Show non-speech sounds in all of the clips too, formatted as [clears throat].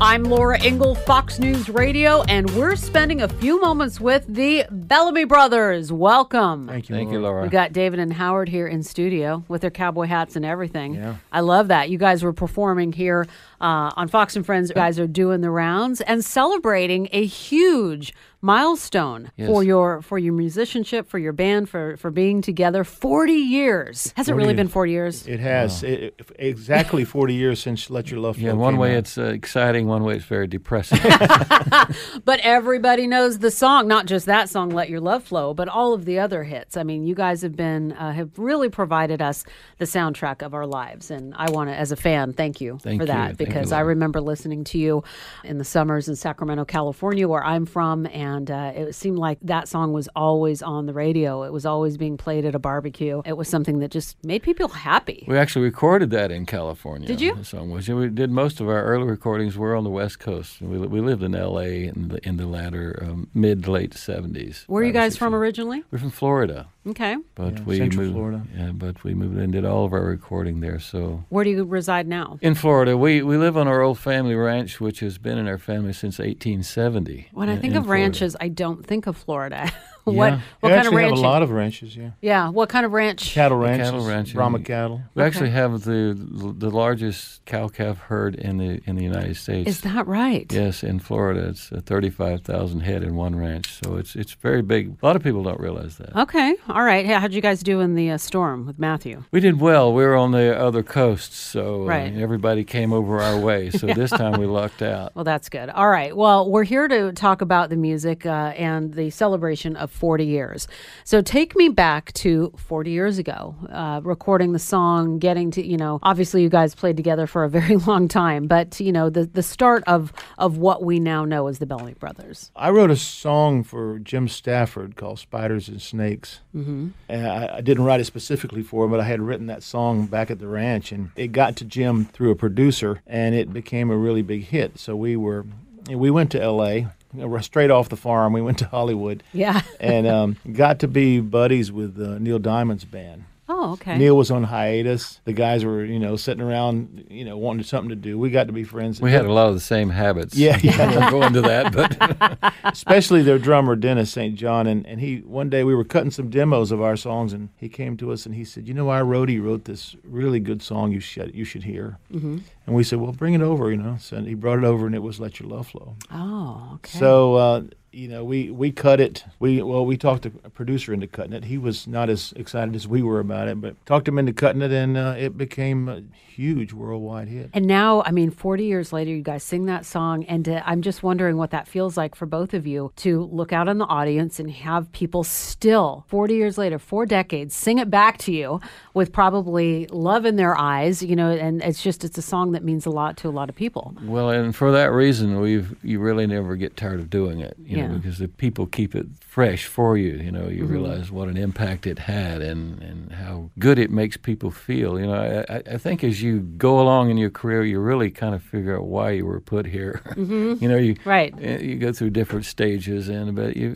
I'm Laura Ingle, Fox News Radio, and we're spending a few moments with the Bellamy Brothers. Welcome. Thank you. Thank you, Laura. Laura. We got David and Howard here in studio with their cowboy hats and everything. Yeah. I love that. You guys were performing here uh, on Fox and Friends. You guys are doing the rounds and celebrating a huge milestone Yes. for your for your musicianship, for your band, for for being together. Forty years. Has it really years. been forty years? It has It- it- exactly 40 years since Let Your Love Flow. Yeah, one came way out. it's uh, exciting, one way it's very depressing. [laughs] [laughs] But everybody knows the song, not just that song, "Let Your Love Flow," but all of the other hits. I mean, you guys have been uh, have really provided us the soundtrack of our lives, and I want to, as a fan, thank you Thank for that you, because I remember listening to you in the summers in Sacramento, California, where I'm from, and uh, it seemed like that song was always on the radio. It was always being played at a barbecue. It was something that just made people happy. we actually recorded that in California. Did you? The song was. We did most of our early recordings were on the West Coast. We, we lived in L.A. in the, in the latter um, mid late seventies. Where are you guys from originally? We're from Florida, Okay, but Yeah, we Central moved. Florida. Yeah, but we moved and did all of our recording there. So where do you reside now? in Florida, we, we live on our old family ranch, which has been in our family since 1870. When I think of Florida. ranches, I don't think of Florida. [laughs] what Yeah. what We kind of actually ranch? have a lot of ranches, yeah. yeah, what kind of ranch? Cattle ranches, cattle ranch, Brahma cattle. We actually have the the largest cow calf herd in the in the United States. Is that right? Yes, in Florida, it's uh, 35,000 head in one ranch, so it's it's very big. A lot of people don't realize that. Okay, all right. Hey, how'd you guys do in the uh, storm with Matthew? We did well. We were on the other coast, so uh, Right. everybody came over our way. [laughs] So this time we lucked out. Well, that's good. All right. Well, we're here to talk about the music uh, and the celebration of 40 years. So take me back to 40 years ago, uh, recording the song, getting to, you know, obviously you guys played together for a very [laughs] long time, but, you know, the, the start of, of what we now know as the Bellamy Brothers. I wrote a song for Jim Stafford called Spiders and Snakes. Mm-hmm. And I, I didn't write it specifically for him, but I had written that song back at the ranch, and it got to Jim through a producer, and it became a really big hit. So we were, we went to L.A. straight off the farm. We went to Hollywood Yeah. and um, got to be buddies with uh, Neil Diamond's band. Oh, okay. Neil was on hiatus. The guys were, you know, sitting around, you know, wanting something to do. We got to be friends. We had a lot of the same habits. Yeah, yeah. [laughs] I won't go into that, but [laughs] especially their drummer Dennis St. John, and, and he one day we were cutting some demos of our songs, and he came to us and he said, "You know, our roadie wrote this really good song. You should you should hear." Mm-hmm. And we said, "Well, bring it over," you know. So he brought it over, and it was "Let Your Love Flow." oh, okay. So uh, you know, we we cut it. We well, we talked a producer into cutting it. He was not as excited as we were about it, but talked him into cutting it, and uh, it became a huge worldwide hit. And now, I mean, 40 years later, you guys sing that song. And uh, I'm just wondering what that feels like for both of you to look out in the audience and have people still, 40 years later, four decades, sing it back to you with probably love in their eyes, you know, and it's just, it's a song that means a lot to a lot of people. well, and for that reason, we've you really never get tired of doing it, you Yeah. know, because the people keep it fresh for you. You know, you realize what an impact it had and and how good it makes people feel. You know, I, I- I think as you go along in your career, you really kind of figure out why you were put here. [laughs] you know, you Right. uh, you go through different stages, and but you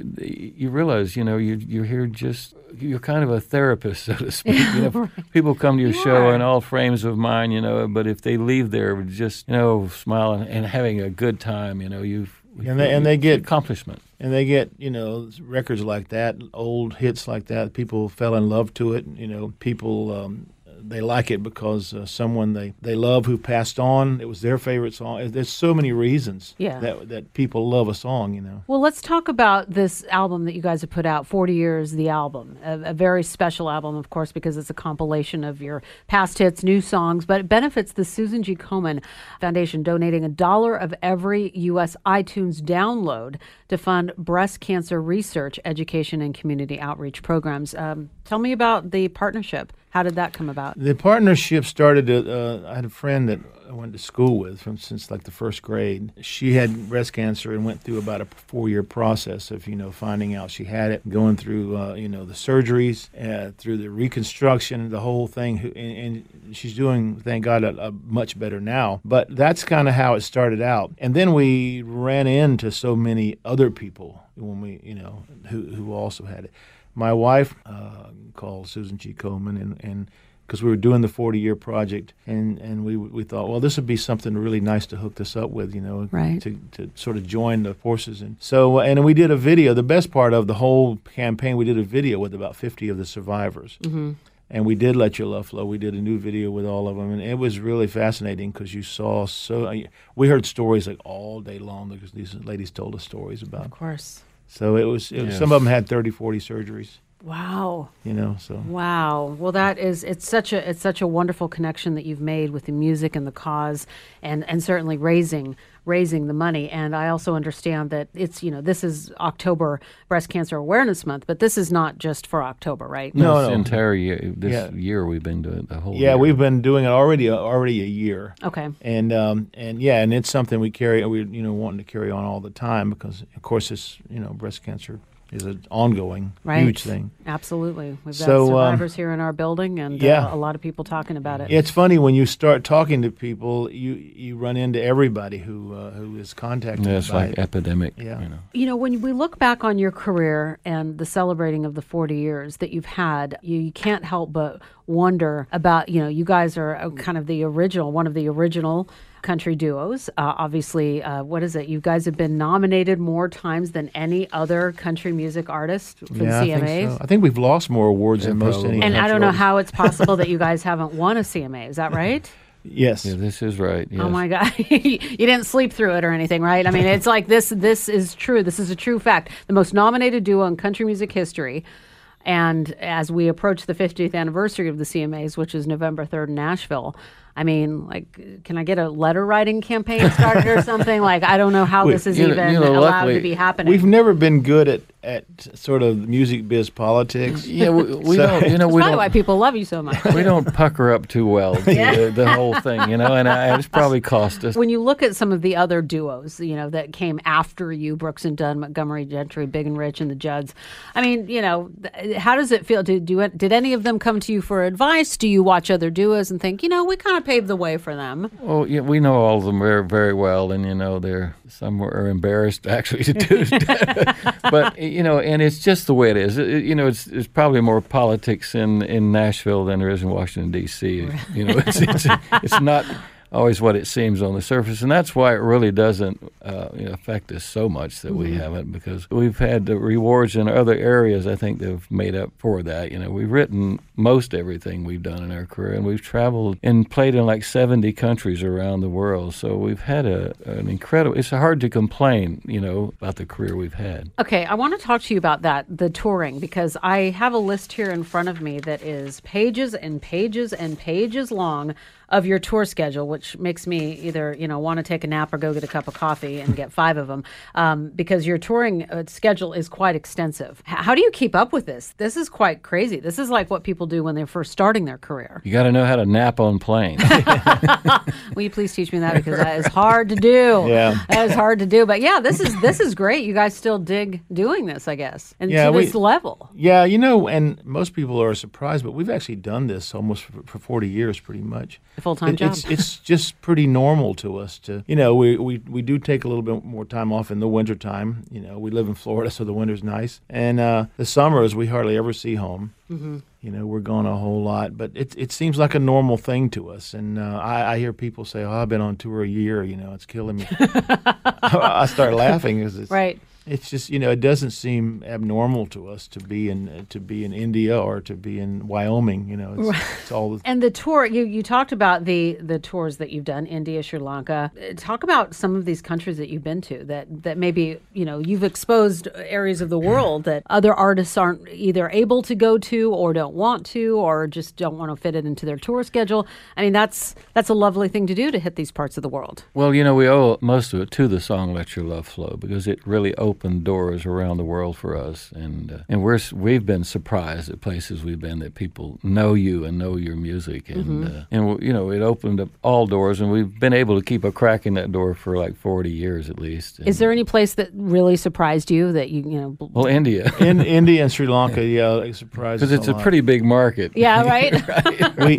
you realize, you know, you you're here just you're kind of a therapist, [laughs] so to speak. You know, [laughs] people come to your You show are. in all frames of mind, you know, but if they leave there just you know smiling and having a good time, you know, you've And they- and they get- accomplishment. and they get you know records like that, old hits like that. People fell in love to it. You know, people um, they like it because uh, someone they, they love who passed on. It was their favorite song. There's so many reasons Yeah. that that people love a song. You know. Well, let's talk about this album that you guys have put out, 40 Years, the album. A, a very special album, of course, because it's a compilation of your past hits, new songs, but it benefits the Susan G. Komen Foundation, donating a dollar of every U.S. iTunes download to fund breast cancer research, education, and community outreach programs. Um, tell me about the partnership How did that come about? The partnership started. Uh, I had a friend that I went to school with from since like the first grade. She had breast cancer and went through about a four-year process of you know finding out she had it, going through uh, you know the surgeries, uh, through the reconstruction, the whole thing, and, and she's doing, thank God, a, a much better now. But that's kind of how it started out, and then we ran into so many other people when we you know who who also had it. My wife uh, called Susan G. Komen and and because we were doing the 40 year project and, and we, we thought well this would be something really nice to hook this up with you know Right. to, to sort of join the forces and so uh, and we did a video the best part of the whole campaign we did a video with about 50 of the survivors Mm-hmm. and we did let your love flow we did a new video with all of them and it was really fascinating because you saw so uh, we heard stories like all day long because these ladies told us stories about Of course. so it was, it was Yes. some of them had 30 40 surgeries Wow. you know so Wow. Well, that is it's such a it's such a wonderful connection that you've made with the music and the cause, and and certainly raising raising the money. And I also understand that it's you know this is October Breast Cancer Awareness Month, but this is not just for October, right? No, this no. entire year, this Yeah. year we've been doing the whole. yeah year. we've been doing it already already a year Okay. and um, and yeah, and it's something we carry. We you know wanting to carry on all the time because of course this you know breast cancer is an ongoing Right. huge thing. Absolutely. We've got So, um, survivors here in our building, and yeah. uh, a lot of people talking about it. It's funny when you start talking to people, you you run into everybody who uh, who is contacted. Yeah, it's by like it. epidemic. Yeah. You know. You know, when we look back on your career and the celebrating of the 40 years that you've had, you, you can't help but wonder about, you know, you guys are uh, kind of the original, one of the original country duos. Uh, obviously, uh, what is it? You guys have been nominated more times than any other country music artist for yeah, the I CMAs. think, so. I think we've lost more awards than most probably. any. And I don't know artist. how it's possible that you [laughs] guys haven't won a CMA. Is that right? Yes. Yeah, this is right. Yes. Oh my God! [laughs] you didn't sleep through it or anything, right? I mean, it's like this. This is true. This is a true fact. The most nominated duo in country music history. And as we approach the 50th anniversary of the CMAs, which is November 3rd in Nashville, I mean, like, can I get a letter writing campaign started or something? [laughs] Like, I don't know how Wait, this is you know- even you know, allowed luckily, to be happening. We've never been good at, at sort of music biz politics. Yeah, we, [laughs] we So- don't. You know, That's we probably don't. why people love you so much. [laughs] we don't pucker up too well to the, the whole thing, you know, and I, it's probably cost us. when you look at some of the other duos, you know, that came after you, Brooks and Dunn, Montgomery Gentry, Big and Rich, and the Judds. I mean, you know, how does it feel? Did, do, did any of them come to you for advice? Do you watch other duos and think, you know, we kind of paved the way for them? Well, yeah, we know all of them very, very well, and you know, they're some are embarrassed [laughs] actually to do it. but you know, and it's just the way it is. It- you know, it's it's probably more politics in, in Nashville than there is in Washington D.C. You know, it's it's, it's not always what it seems on the surface, and that's why it really doesn't uh, you know, affect us so much that we haven't because we've had the rewards in other areas. I think that have made up for that. You know, we've written most everything we've done in our career, and we've traveled and played in like 70 countries around the world. So we've had a an incredible. It's hard to complain, you know, about the career we've had. Okay, I want to talk to you about that, the touring, because I have a list here in front of me that is pages and pages and pages long of your tour schedule, which makes me either, you know, want to take a nap or go get a cup of coffee and get five of them, um, because your touring uh, schedule is quite extensive. How do you keep up with this? This is quite crazy. This is like what people do when they're first starting their career. You got to know how to nap on planes. [laughs] [laughs] Will you please teach me that because that is hard to do. Yeah. that is hard to do. But yeah, this is this is great. You guys still dig doing this, I guess, and Yeah, to we- this level. Yeah, you know, and most people are surprised, but we've actually done this almost for, for 40 years, pretty much. A full-time job. It's, it's just pretty normal to us to, you know, we, we, we do take a little bit more time off in the wintertime. You know, we live in Florida, so the winter's nice. And uh, the summers, we hardly ever see home. Mm-hmm. You know, we're gone a whole lot, but it, it seems like a normal thing to us. And uh, I, I hear people say, oh, I've been on tour a year, you know, it's killing me. [laughs] I start laughing because it's, Right. It's just you know it doesn't seem abnormal to us to be in uh, to be in India or to be in Wyoming. You know, it's, it's all the, And the tour you, you talked about the the tours that you've done India, Sri Lanka. Talk about some of these countries that you've been to that that maybe you know you've exposed areas of the [clears throat] world that other artists aren't either able to go to or don't want to or just don't want to fit it into their tour schedule. I mean that's that's a lovely thing to do to hit these parts of the world. Well, you know, we owe most of it to the song "Let Your Love Flow" because it really opened opened doors around the world for us, and uh, and we're we've been surprised at places we've been that people know you and know your music, and Mm-hmm. uh, and you know it opened up all doors, and we've been able to keep a crack in that door for like forty years at least. Is there any place that really surprised you that you you know? bl- well India In India and Sri Lanka, [laughs] yeah, it surprised because it's a lot. pretty big market. Yeah, [laughs] right. we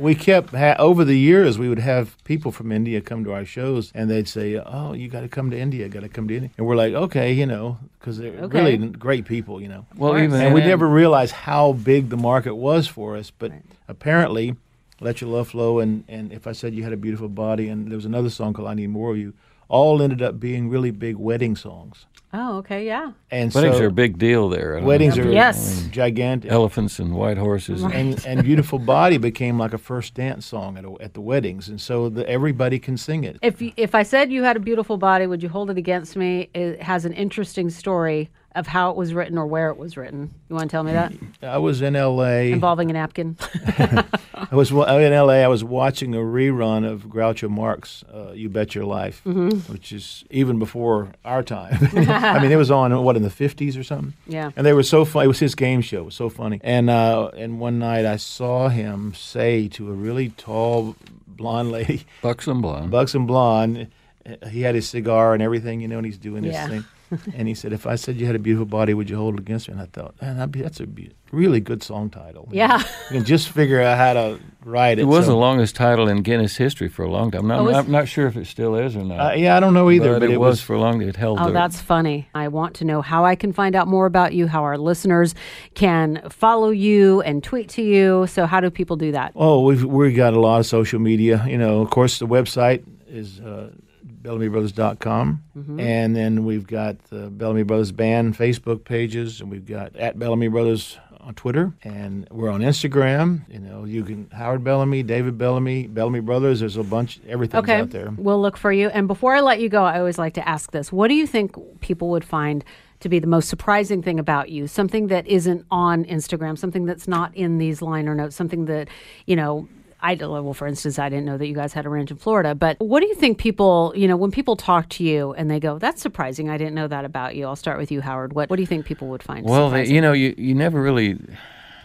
we kept ha- over the years we would have people from India come to our shows and they'd say, "Oh, you got to come to India, got to come to India," and we're like, "Okay, you know," because they're Okay. really great people, you know. Well, even And we never realized how big the market was for us, but apparently, "Let Your Love Flow" and and if I said you had a beautiful body, and there was another song called "I Need More of You," all ended up being really big wedding songs. Oh, okay, yeah. And weddings so are a big deal there. Weddings know. are Yes. gigantic. elephants and white horses. and, and beautiful body became like a first dance song at, a, at the weddings and so the, everybody can sing it If you, if I said you had a beautiful body, would you hold it against me? It has an interesting story of how it was written or where it was written. You want to tell me that? i was in la Involving a napkin. [laughs] i was in la i was watching a rerun of groucho marx uh, you bet your life Mm-hmm. which is even before our time [laughs] i mean it was on what in the 50s or something Yeah. and they were so funny it was his game show it was so funny and uh, and one night i saw him say to a really tall blonde lady Buxom blonde. buxom blonde. He had his cigar and everything, you know, and he's doing his Yeah. thing. [laughs] and he said, "If I said you had a beautiful body, would you hold it against me?" And I thought, man, that'd be, that's a be- really good song title. Yeah. you can just figure out how to write it. It was so- the longest title in Guinness history for a long time. Not, Oh, is- I'm not sure if it still is or not. Uh, yeah, I don't know either, but, it, was, for a long. Time. It held. Oh, the, that's funny. I want to know how I can find out more about you, how our listeners can follow you and tweet to you. So, how do people do that? Oh, we've we got a lot of social media. You know, of course, the website is uh, BellamyBrothers.com, Mm-hmm. and then we've got the Bellamy Brothers Band Facebook pages, and we've got at Bellamy Brothers on Twitter, and we're on Instagram. You know, you can Howard Bellamy, David Bellamy, Bellamy Brothers. There's a bunch, everything's Okay. out there. We'll look for you. And before I let you go, I always like to ask this What do you think people would find to be the most surprising thing about you? Something that isn't on Instagram, something that's not in these liner notes, something that, you know, I don't well, for instance, I didn't know that you guys had a ranch in Florida. But what do you think people, you know, when people talk to you and they go, "That's surprising. I didn't know that about you." I'll start with you, Howard. What What do you think people would find? Well, they, you know, you, you never really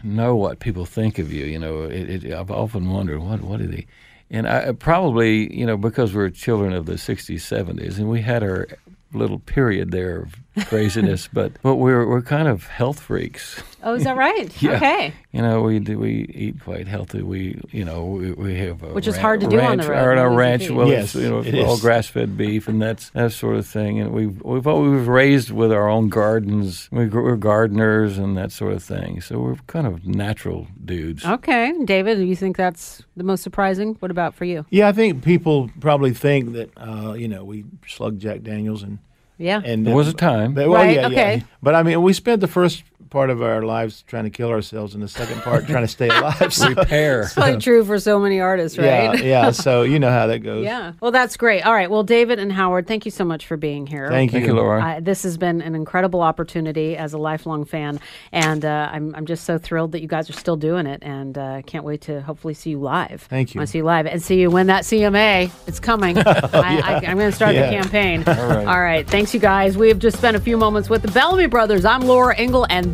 know what people think of you. You know, it, it, I've often wondered what what do they, and I probably you know because we're children of the '60s, '70s, and we had our little period there of craziness, [laughs] but but we're we're kind of health freaks. oh, is that right? [laughs] Yeah. Okay. You know, we do, we eat quite healthy. We you know we, we have a Which is ran- hard to do on the ranch, road, Our, our not ranch, well, Yes, it's, you know, it it's all grass fed beef and that's that sort of thing. And we've we've always we've raised with our own gardens. We, we're gardeners and that sort of thing. So we're kind of natural dudes. Okay, David, do you think that's the most surprising? What about for you? Yeah, I think people probably think that uh, you know we slug Jack Daniels and Yeah. and There was a time. But, well, Right, yeah, okay. yeah. But I mean, we spent the first part of our lives trying to kill ourselves, and the second part trying to stay alive. So, [laughs] Repair. Probably true for so many artists, right? yeah, yeah. So you know how that goes. Yeah. Well, that's great. All right. Well, David and Howard, thank you so much for being here. Thank you. Thank you, Laura. I, this has been an incredible opportunity as a lifelong fan, and uh, I'm, I'm just so thrilled that you guys are still doing it, and uh, can't wait to hopefully see you live. Thank you. I see you live and see you win that CMA. It's coming. [laughs] I, I, I'm going to start Yeah. the campaign. All right. All right. Thanks, you guys. We have just spent a few moments with the Bellamy Brothers. I'm Laura Ingle, and